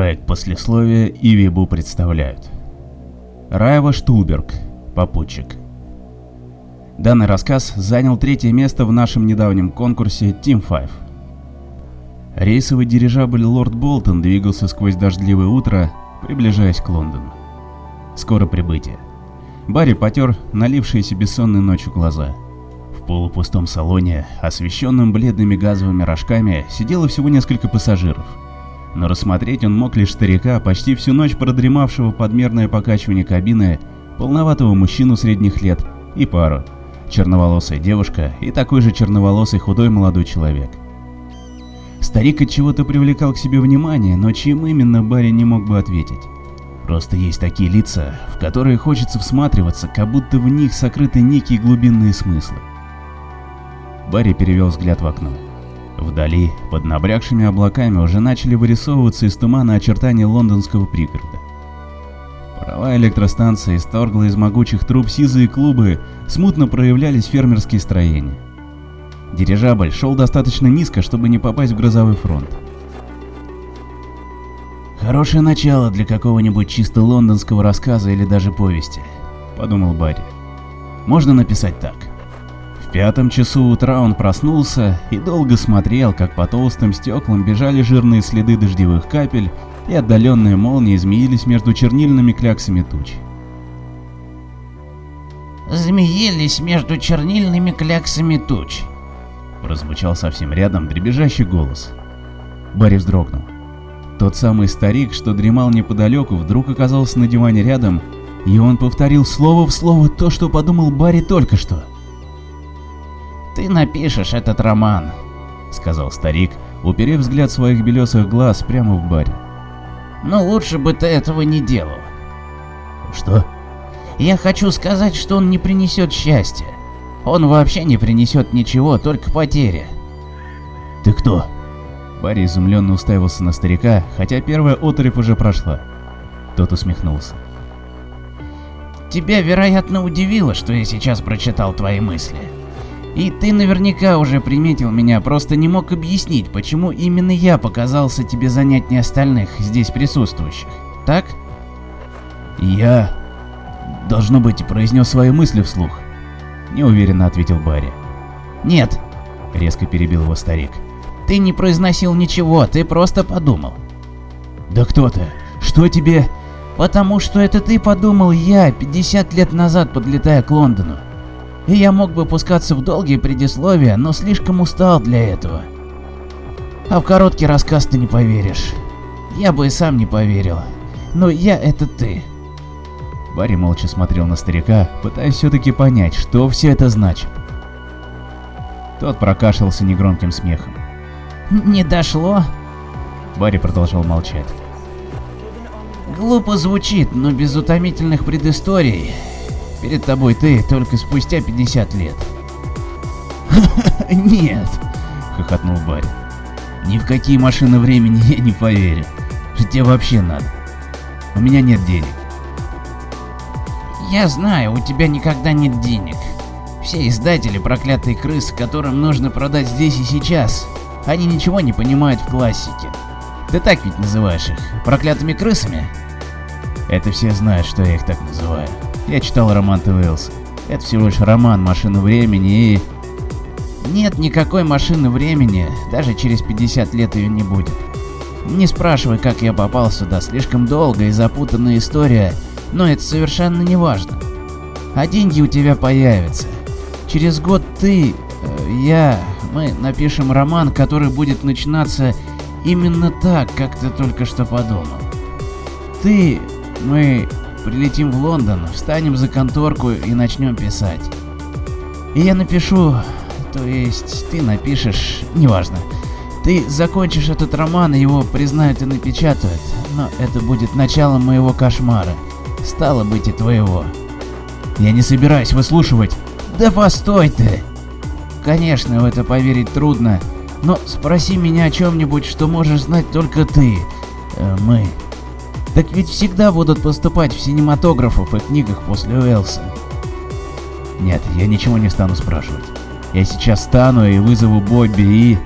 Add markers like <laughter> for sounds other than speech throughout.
Проект послесловия и Вибу представляют. Раева Штулберг, попутчик. Данный рассказ занял третье место в нашем недавнем конкурсе Team 5. Рейсовый дирижабль Лорд Болтон двигался сквозь дождливое утро, приближаясь к Лондону. Скоро прибытие. Барри потер налившиеся бессонной ночью глаза. В полупустом салоне, освещенном бледными газовыми рожками, сидело всего несколько пассажиров. Но рассмотреть он мог лишь старика, почти всю ночь продремавшего подмерное покачивание кабины, полноватого мужчину средних лет и пару, черноволосая девушка и такой же черноволосый худой молодой человек. Старик от чего-то привлекал к себе внимание, но чьим именно Барри не мог бы ответить. Просто есть такие лица, в которые хочется всматриваться, как будто в них сокрыты некие глубинные смыслы. Барри перевел взгляд в окно. Вдали, под набрякшими облаками, уже начали вырисовываться из тумана очертания лондонского пригорода. Паровая электростанция исторгла из могучих труб сизые клубы, смутно проявлялись фермерские строения. Дирижабль шел достаточно низко, чтобы не попасть в грозовой фронт. Хорошее начало для какого-нибудь чисто лондонского рассказа или даже повести, подумал Барри. Можно написать так. В пятом часу утра он проснулся и долго смотрел, как по толстым стеклам бежали жирные следы дождевых капель и отдаленные молнии змеились между чернильными кляксами туч. «Змеились между чернильными кляксами туч», — прозвучал совсем рядом дребезжащий голос. Барри вздрогнул. Тот самый старик, что дремал неподалеку, вдруг оказался на диване рядом, и он повторил слово в слово то, что подумал Барри только что. «Ты напишешь этот роман», — сказал старик, уперев взгляд своих белесых глаз прямо в Барри. «Но лучше бы ты этого не делал». «Что?» «Я хочу сказать, что он не принесет счастья. Он вообще не принесет ничего, только потери». «Ты кто?» Барри изумленно уставился на старика, хотя первая оторопь уже прошла. Тот усмехнулся. «Тебя, вероятно, удивило, что я сейчас прочитал твои мысли. И ты наверняка уже приметил меня, просто не мог объяснить, почему именно я показался тебе занятнее остальных здесь присутствующих, так?» «Я... должно быть, произнес свои мысли вслух», — неуверенно ответил Барри. «Нет», — резко перебил его старик. Ты не произносил ничего, ты просто подумал. Да кто ты? Что тебе? Потому что это ты подумал я 50 лет назад, подлетая к Лондону. И я мог бы пускаться в долгие предисловия, но слишком устал для этого. А в короткий рассказ ты не поверишь. Я бы и сам не поверил. Но я это ты. Барри молча смотрел на старика, пытаясь все-таки понять, что все это значит. Тот прокашлялся негромким смехом. Не дошло? Барри продолжал молчать. Глупо звучит, но без утомительных предысторий. Перед тобой ты только спустя 50 лет. <laughs> Нет, хохотнул Барри. Ни в какие машины времени я не поверю. Что тебе вообще надо? У меня нет денег. Я знаю, у тебя никогда нет денег. Все издатели проклятые крысы, которым нужно продать здесь и сейчас. Они ничего не понимают в классике. Ты так ведь называешь их? Проклятыми крысами? Это все знают, что я их так называю. Я читал роман Твейлса. Это всего лишь роман «Машина времени» и... Нет никакой машины времени, даже через 50 лет ее не будет. Не спрашивай, как я попал сюда, слишком долгая и запутанная история, но это совершенно не важно. А деньги у тебя появятся. Через год ты, э, я, мы напишем роман, который будет начинаться именно так, как ты только что подумал. Ты, мы прилетим в Лондон, встанем за конторку и начнем писать. И я напишу, то есть ты напишешь, неважно. Ты закончишь этот роман, его признают и напечатают, но это будет началом моего кошмара. Стало быть и твоего. Я не собираюсь выслушивать. Да постой ты! Конечно, в это поверить трудно, но спроси меня о чем-нибудь, что можешь знать только ты, э, мы. Так ведь всегда будут поступать в синематографов и книгах после Уэлса. Нет, я ничего не стану спрашивать. Я сейчас стану и вызову Бобби и...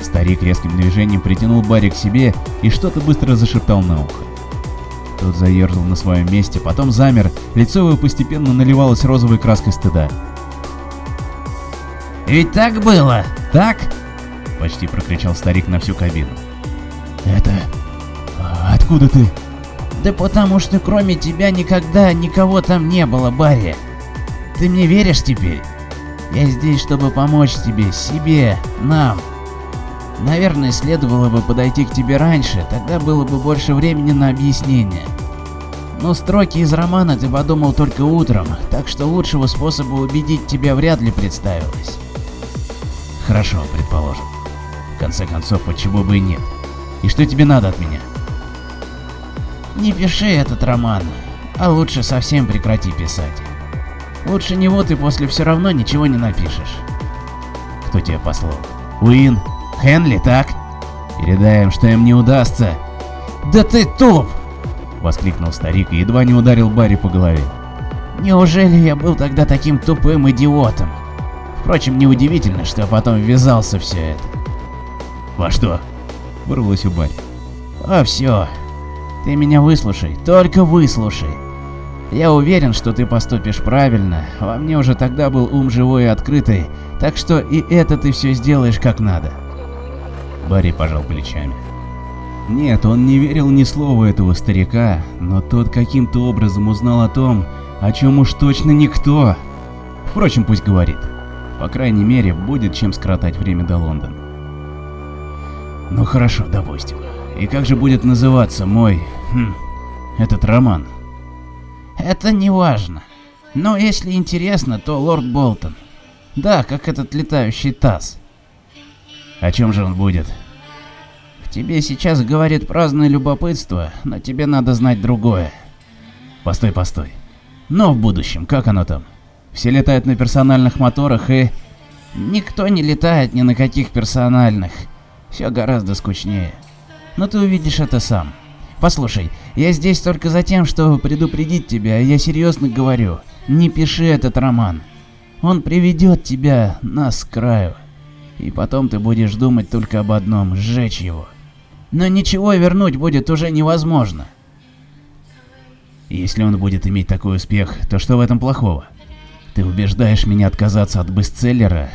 Старик резким движением притянул Барри к себе и что-то быстро зашептал на ухо. Тот заерзал на своем месте, потом замер, лицо его постепенно наливалось розовой краской стыда. «Ведь так было, так?» — почти прокричал старик на всю кабину. «Это... А откуда ты?» «Да потому что кроме тебя никогда никого там не было, Барри. Ты мне веришь теперь? Я здесь, чтобы помочь тебе, себе, нам. Наверное, следовало бы подойти к тебе раньше, тогда было бы больше времени на объяснение. Но строки из романа ты подумал только утром, так что лучшего способа убедить тебя вряд ли представилось. Хорошо, предположим. В конце концов, почему бы и нет? И что тебе надо от меня? Не пиши этот роман, а лучше совсем прекрати писать. Лучше него ты после все равно ничего не напишешь. Кто тебя послал? Уин? Хенли, так? Передаем, что им не удастся. Да ты туп! Воскликнул старик и едва не ударил Барри по голове. Неужели я был тогда таким тупым идиотом? Впрочем, неудивительно, что я потом ввязался все это. Во что? Вырвалось у Барри. А все. Ты меня выслушай, только выслушай. Я уверен, что ты поступишь правильно, во мне уже тогда был ум живой и открытый, так что и это ты все сделаешь как надо. Барри пожал плечами. Нет, он не верил ни слова этого старика, но тот каким-то образом узнал о том, о чем уж точно никто. Впрочем, пусть говорит. По крайней мере, будет чем скоротать время до Лондона. Ну хорошо, допустим. И как же будет называться мой... Хм, этот роман? Это не важно. Но если интересно, то лорд Болтон. Да, как этот летающий таз. О чем же он будет? В тебе сейчас говорит праздное любопытство, но тебе надо знать другое. Постой, постой. Но в будущем, как оно там? Все летают на персональных моторах и... Никто не летает ни на каких персональных. Все гораздо скучнее. Но ты увидишь это сам. Послушай, я здесь только за тем, чтобы предупредить тебя, я серьезно говорю. Не пиши этот роман. Он приведет тебя нас к краю. И потом ты будешь думать только об одном – сжечь его. Но ничего вернуть будет уже невозможно. Если он будет иметь такой успех, то что в этом плохого? Ты убеждаешь меня отказаться от бестселлера,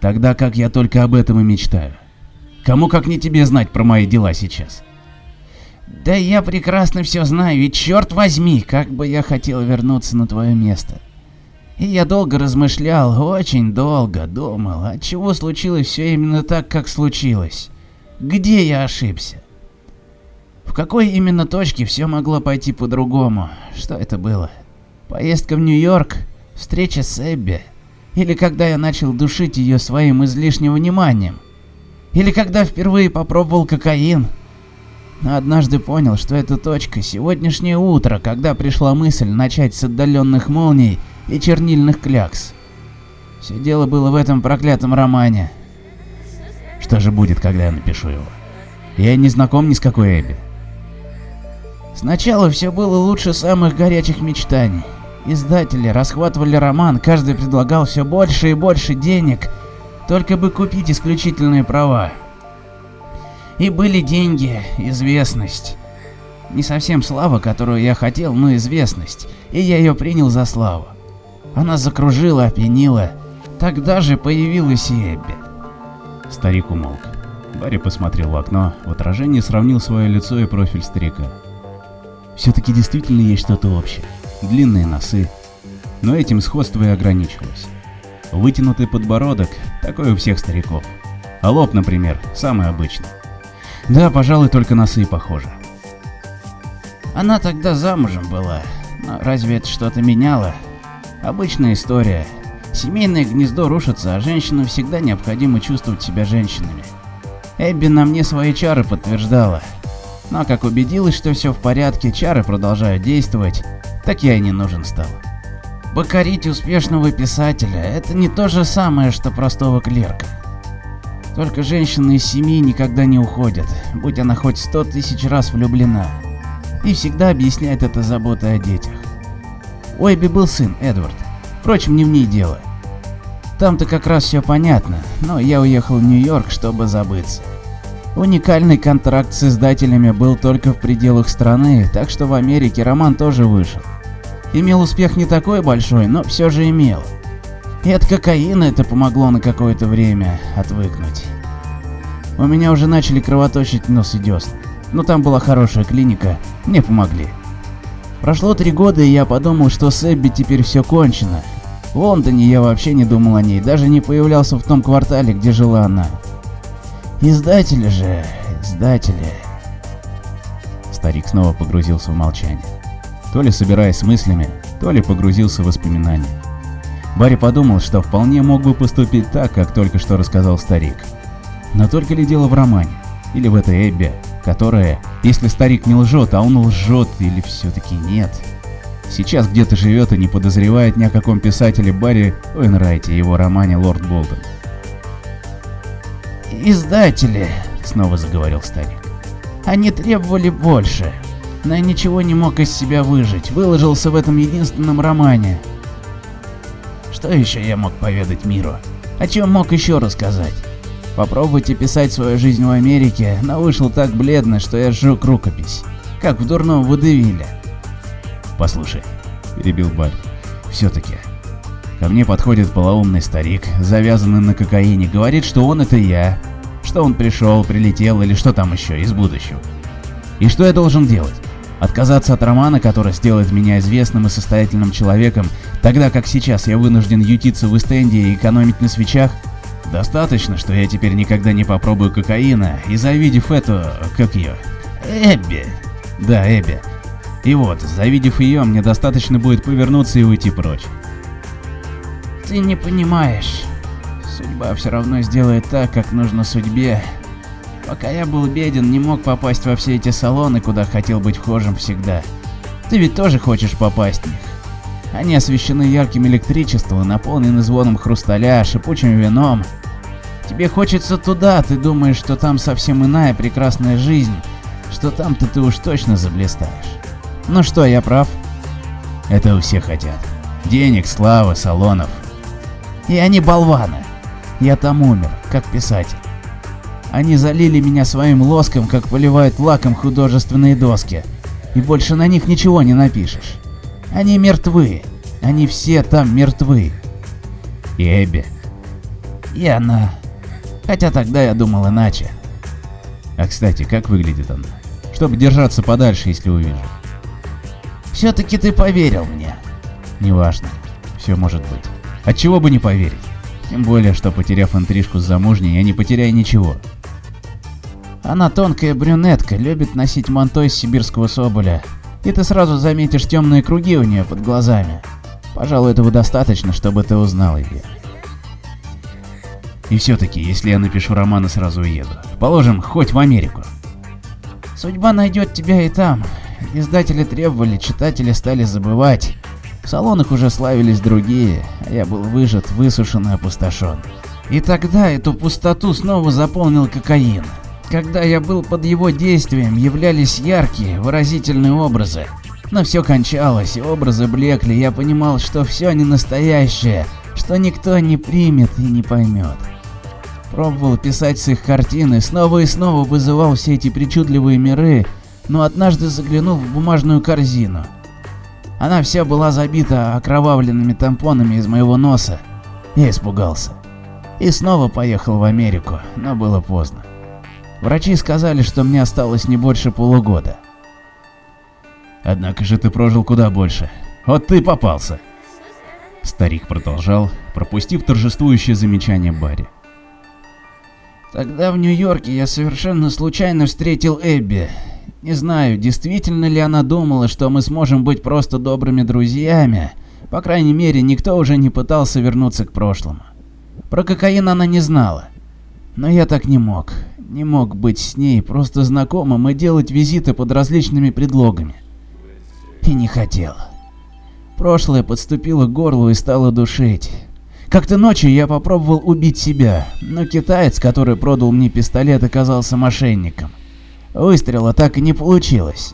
тогда как я только об этом и мечтаю. Кому как не тебе знать про мои дела сейчас? Да я прекрасно все знаю, и черт возьми, как бы я хотел вернуться на твое место. И я долго размышлял, очень долго думал, от чего случилось все именно так, как случилось. Где я ошибся? В какой именно точке все могло пойти по-другому? Что это было? Поездка в Нью-Йорк? Встреча с Эбби? Или когда я начал душить ее своим излишним вниманием? Или когда впервые попробовал кокаин? Но однажды понял, что эта точка – сегодняшнее утро, когда пришла мысль начать с отдаленных молний и чернильных клякс. Все дело было в этом проклятом романе. Что же будет, когда я напишу его? Я не знаком ни с какой Эбби. Сначала все было лучше самых горячих мечтаний. Издатели расхватывали роман, каждый предлагал все больше и больше денег, только бы купить исключительные права. И были деньги, известность. Не совсем слава, которую я хотел, но известность, и я ее принял за славу. Она закружила, опьянила. Тогда же появилась и Эбби. Старик умолк. Барри посмотрел в окно, в отражении сравнил свое лицо и профиль старика. Все-таки действительно есть что-то общее. Длинные носы. Но этим сходство и ограничилось. Вытянутый подбородок, такой у всех стариков. А лоб, например, самый обычный. Да, пожалуй, только носы похожи. Она тогда замужем была. Но разве это что-то меняло? Обычная история. Семейное гнездо рушится, а женщинам всегда необходимо чувствовать себя женщинами. Эбби на мне свои чары подтверждала. Но как убедилась, что все в порядке, чары продолжают действовать, так я и не нужен стал. Покорить успешного писателя – это не то же самое, что простого клерка. Только женщины из семьи никогда не уходят, будь она хоть сто тысяч раз влюблена. И всегда объясняет это заботой о детях. У Эбби был сын, Эдвард. Впрочем, не в ней дело. Там-то как раз все понятно, но я уехал в Нью-Йорк, чтобы забыться. Уникальный контракт с издателями был только в пределах страны, так что в Америке роман тоже вышел. Имел успех не такой большой, но все же имел. И от кокаина это помогло на какое-то время отвыкнуть. У меня уже начали кровоточить нос и десны, но там была хорошая клиника, мне помогли. Прошло три года, и я подумал, что с Эбби теперь все кончено. В Лондоне я вообще не думал о ней, даже не появлялся в том квартале, где жила она. Издатели же, издатели. Старик снова погрузился в молчание. То ли собираясь с мыслями, то ли погрузился в воспоминания. Барри подумал, что вполне мог бы поступить так, как только что рассказал старик. Но только ли дело в романе? Или в этой Эбби, которая, если старик не лжет, а он лжет, или все-таки нет? Сейчас где-то живет и не подозревает ни о каком писателе Барри Уэнрайте и его романе «Лорд Болден». «Издатели», — снова заговорил старик, — «они требовали больше, но ничего не мог из себя выжить, выложился в этом единственном романе. Что еще я мог поведать миру? О чем мог еще рассказать? Попробуйте писать свою жизнь в Америке, но вышел так бледно, что я сжег рукопись, как в дурном водевиле. Послушай, перебил Барри, все-таки. Ко мне подходит полоумный старик, завязанный на кокаине, говорит, что он это я, что он пришел, прилетел или что там еще из будущего. И что я должен делать? Отказаться от романа, который сделает меня известным и состоятельным человеком, тогда как сейчас я вынужден ютиться в Эстенде и экономить на свечах? Достаточно, что я теперь никогда не попробую кокаина, и завидев эту, как ее, Эбби. Да, Эбби. И вот, завидев ее, мне достаточно будет повернуться и уйти прочь. Ты не понимаешь. Судьба все равно сделает так, как нужно судьбе. Пока я был беден, не мог попасть во все эти салоны, куда хотел быть вхожим всегда. Ты ведь тоже хочешь попасть в них. Они освещены ярким электричеством, наполнены звоном хрусталя, шипучим вином. Тебе хочется туда, ты думаешь, что там совсем иная прекрасная жизнь, что там-то ты уж точно заблистаешь. Ну что, я прав? Это у всех хотят. Денег, славы, салонов. И они болваны. Я там умер, как писатель. Они залили меня своим лоском, как поливают лаком художественные доски. И больше на них ничего не напишешь. Они мертвы. Они все там мертвы. И Эбби. И она. Хотя тогда я думал иначе. А кстати, как выглядит она? Чтобы держаться подальше, если увижу. Все-таки ты поверил мне. Неважно. Все может быть. Отчего бы не поверить? Тем более, что потеряв интрижку с замужней, я не потеряю ничего. Она тонкая брюнетка, любит носить манто из сибирского соболя. И ты сразу заметишь темные круги у нее под глазами. Пожалуй, этого достаточно, чтобы ты узнал ее. И все-таки, если я напишу роман и сразу уеду, положим, хоть в Америку. Судьба найдет тебя и там. Издатели требовали, читатели стали забывать. В салонах уже славились другие, а я был выжат, высушен и опустошен. И тогда эту пустоту снова заполнил кокаин. Когда я был под его действием, являлись яркие, выразительные образы. Но все кончалось, и образы блекли, я понимал, что все не настоящее, что никто не примет и не поймет. Пробовал писать с их картины, снова и снова вызывал все эти причудливые миры, но однажды заглянул в бумажную корзину. Она вся была забита окровавленными тампонами из моего носа. Я испугался. И снова поехал в Америку, но было поздно. Врачи сказали, что мне осталось не больше полугода. Однако же ты прожил куда больше. Вот ты попался. Старик продолжал, пропустив торжествующее замечание Барри. Тогда в Нью-Йорке я совершенно случайно встретил Эбби. Не знаю, действительно ли она думала, что мы сможем быть просто добрыми друзьями. По крайней мере, никто уже не пытался вернуться к прошлому. Про кокаин она не знала. Но я так не мог. Не мог быть с ней просто знакомым и делать визиты под различными предлогами. И не хотел. Прошлое подступило к горлу и стало душить. Как-то ночью я попробовал убить себя, но китаец, который продал мне пистолет, оказался мошенником. Выстрела так и не получилось.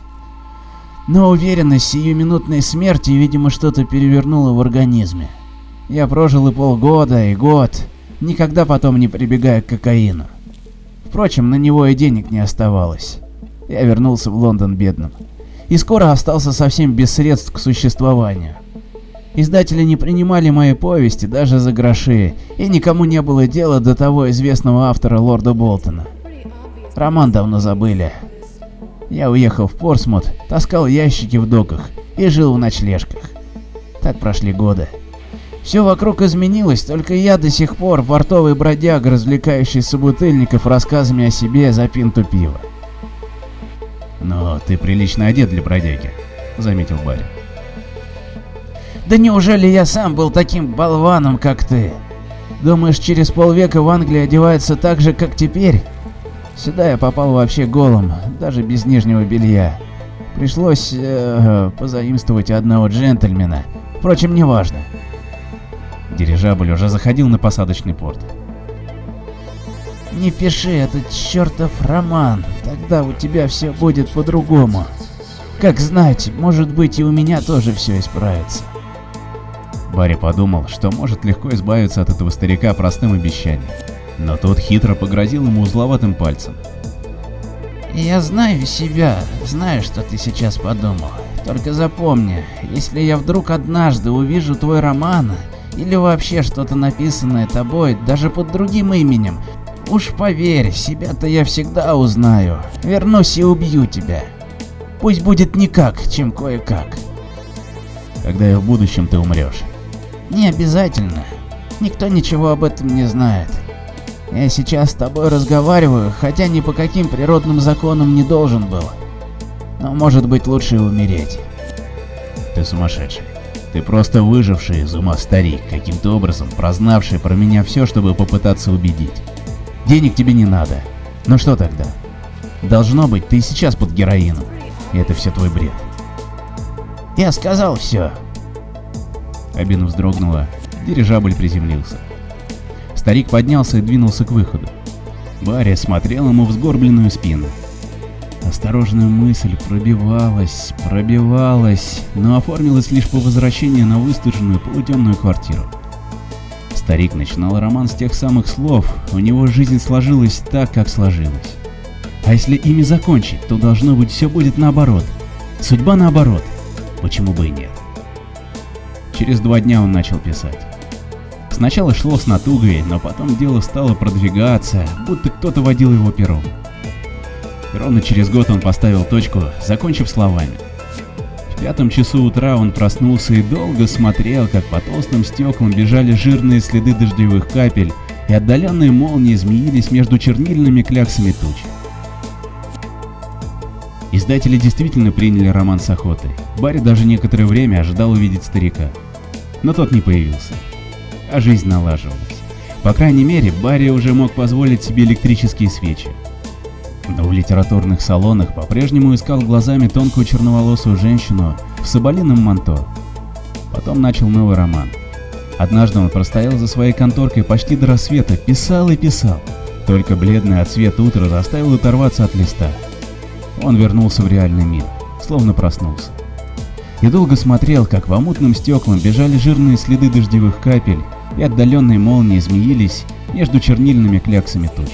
Но уверенность сиюминутной смерти, видимо, что-то перевернула в организме. Я прожил и полгода, и год, никогда потом не прибегая к кокаину. Впрочем, на него и денег не оставалось. Я вернулся в Лондон бедным. И скоро остался совсем без средств к существованию. Издатели не принимали мои повести даже за гроши, и никому не было дела до того известного автора Лорда Болтона. Роман давно забыли. Я уехал в Порсмут, таскал ящики в доках и жил в ночлежках. Так прошли годы. Все вокруг изменилось, только я до сих пор портовый бродяга, развлекающий собутыльников рассказами о себе за пинту пива. «Но ты прилично одет для бродяги», — заметил Барри. «Да неужели я сам был таким болваном, как ты? Думаешь, через полвека в Англии одевается так же, как теперь? Сюда я попал вообще голым, даже без нижнего белья. Пришлось э, позаимствовать одного джентльмена. Впрочем, неважно. Дирижабль уже заходил на посадочный порт. Не пиши этот чертов роман, тогда у тебя все будет по-другому. Как знать, может быть и у меня тоже все исправится. Барри подумал, что может легко избавиться от этого старика простым обещанием, но тот хитро погрозил ему узловатым пальцем. Я знаю себя, знаю, что ты сейчас подумал. Только запомни, если я вдруг однажды увижу твой роман, или вообще что-то написанное тобой, даже под другим именем, уж поверь, себя-то я всегда узнаю. Вернусь и убью тебя. Пусть будет никак, чем кое-как. Когда и в будущем ты умрешь. Не обязательно. Никто ничего об этом не знает. Я сейчас с тобой разговариваю, хотя ни по каким природным законам не должен был. Но может быть лучше умереть. Ты сумасшедший. Ты просто выживший из ума старик, каким-то образом прознавший про меня все, чтобы попытаться убедить. Денег тебе не надо. Ну что тогда? Должно быть, ты сейчас под героином. И это все твой бред. Я сказал все. Кабина вздрогнула, дирижабль приземлился. Старик поднялся и двинулся к выходу. Барри смотрел ему в сгорбленную спину. Осторожная мысль пробивалась, пробивалась, но оформилась лишь по возвращении на выстуженную полутемную квартиру. Старик начинал роман с тех самых слов, у него жизнь сложилась так, как сложилась. А если ими закончить, то должно быть все будет наоборот. Судьба наоборот. Почему бы и нет? Через два дня он начал писать. Сначала шло с натугой, но потом дело стало продвигаться, будто кто-то водил его пером. Ровно через год он поставил точку, закончив словами. В пятом часу утра он проснулся и долго смотрел, как по толстым стеклам бежали жирные следы дождевых капель и отдаленные молнии змеились между чернильными кляксами туч. Издатели действительно приняли роман с охотой. Барри даже некоторое время ожидал увидеть старика. Но тот не появился. А жизнь налаживалась. По крайней мере, Барри уже мог позволить себе электрические свечи. Но в литературных салонах по-прежнему искал глазами тонкую черноволосую женщину в соболином манто. Потом начал новый роман. Однажды он простоял за своей конторкой почти до рассвета, писал и писал. Только бледный отсвет утра заставил оторваться от листа. Он вернулся в реальный мир, словно проснулся. И долго смотрел, как во мутным стеклам бежали жирные следы дождевых капель и отдаленные молнии змеились между чернильными кляксами туч.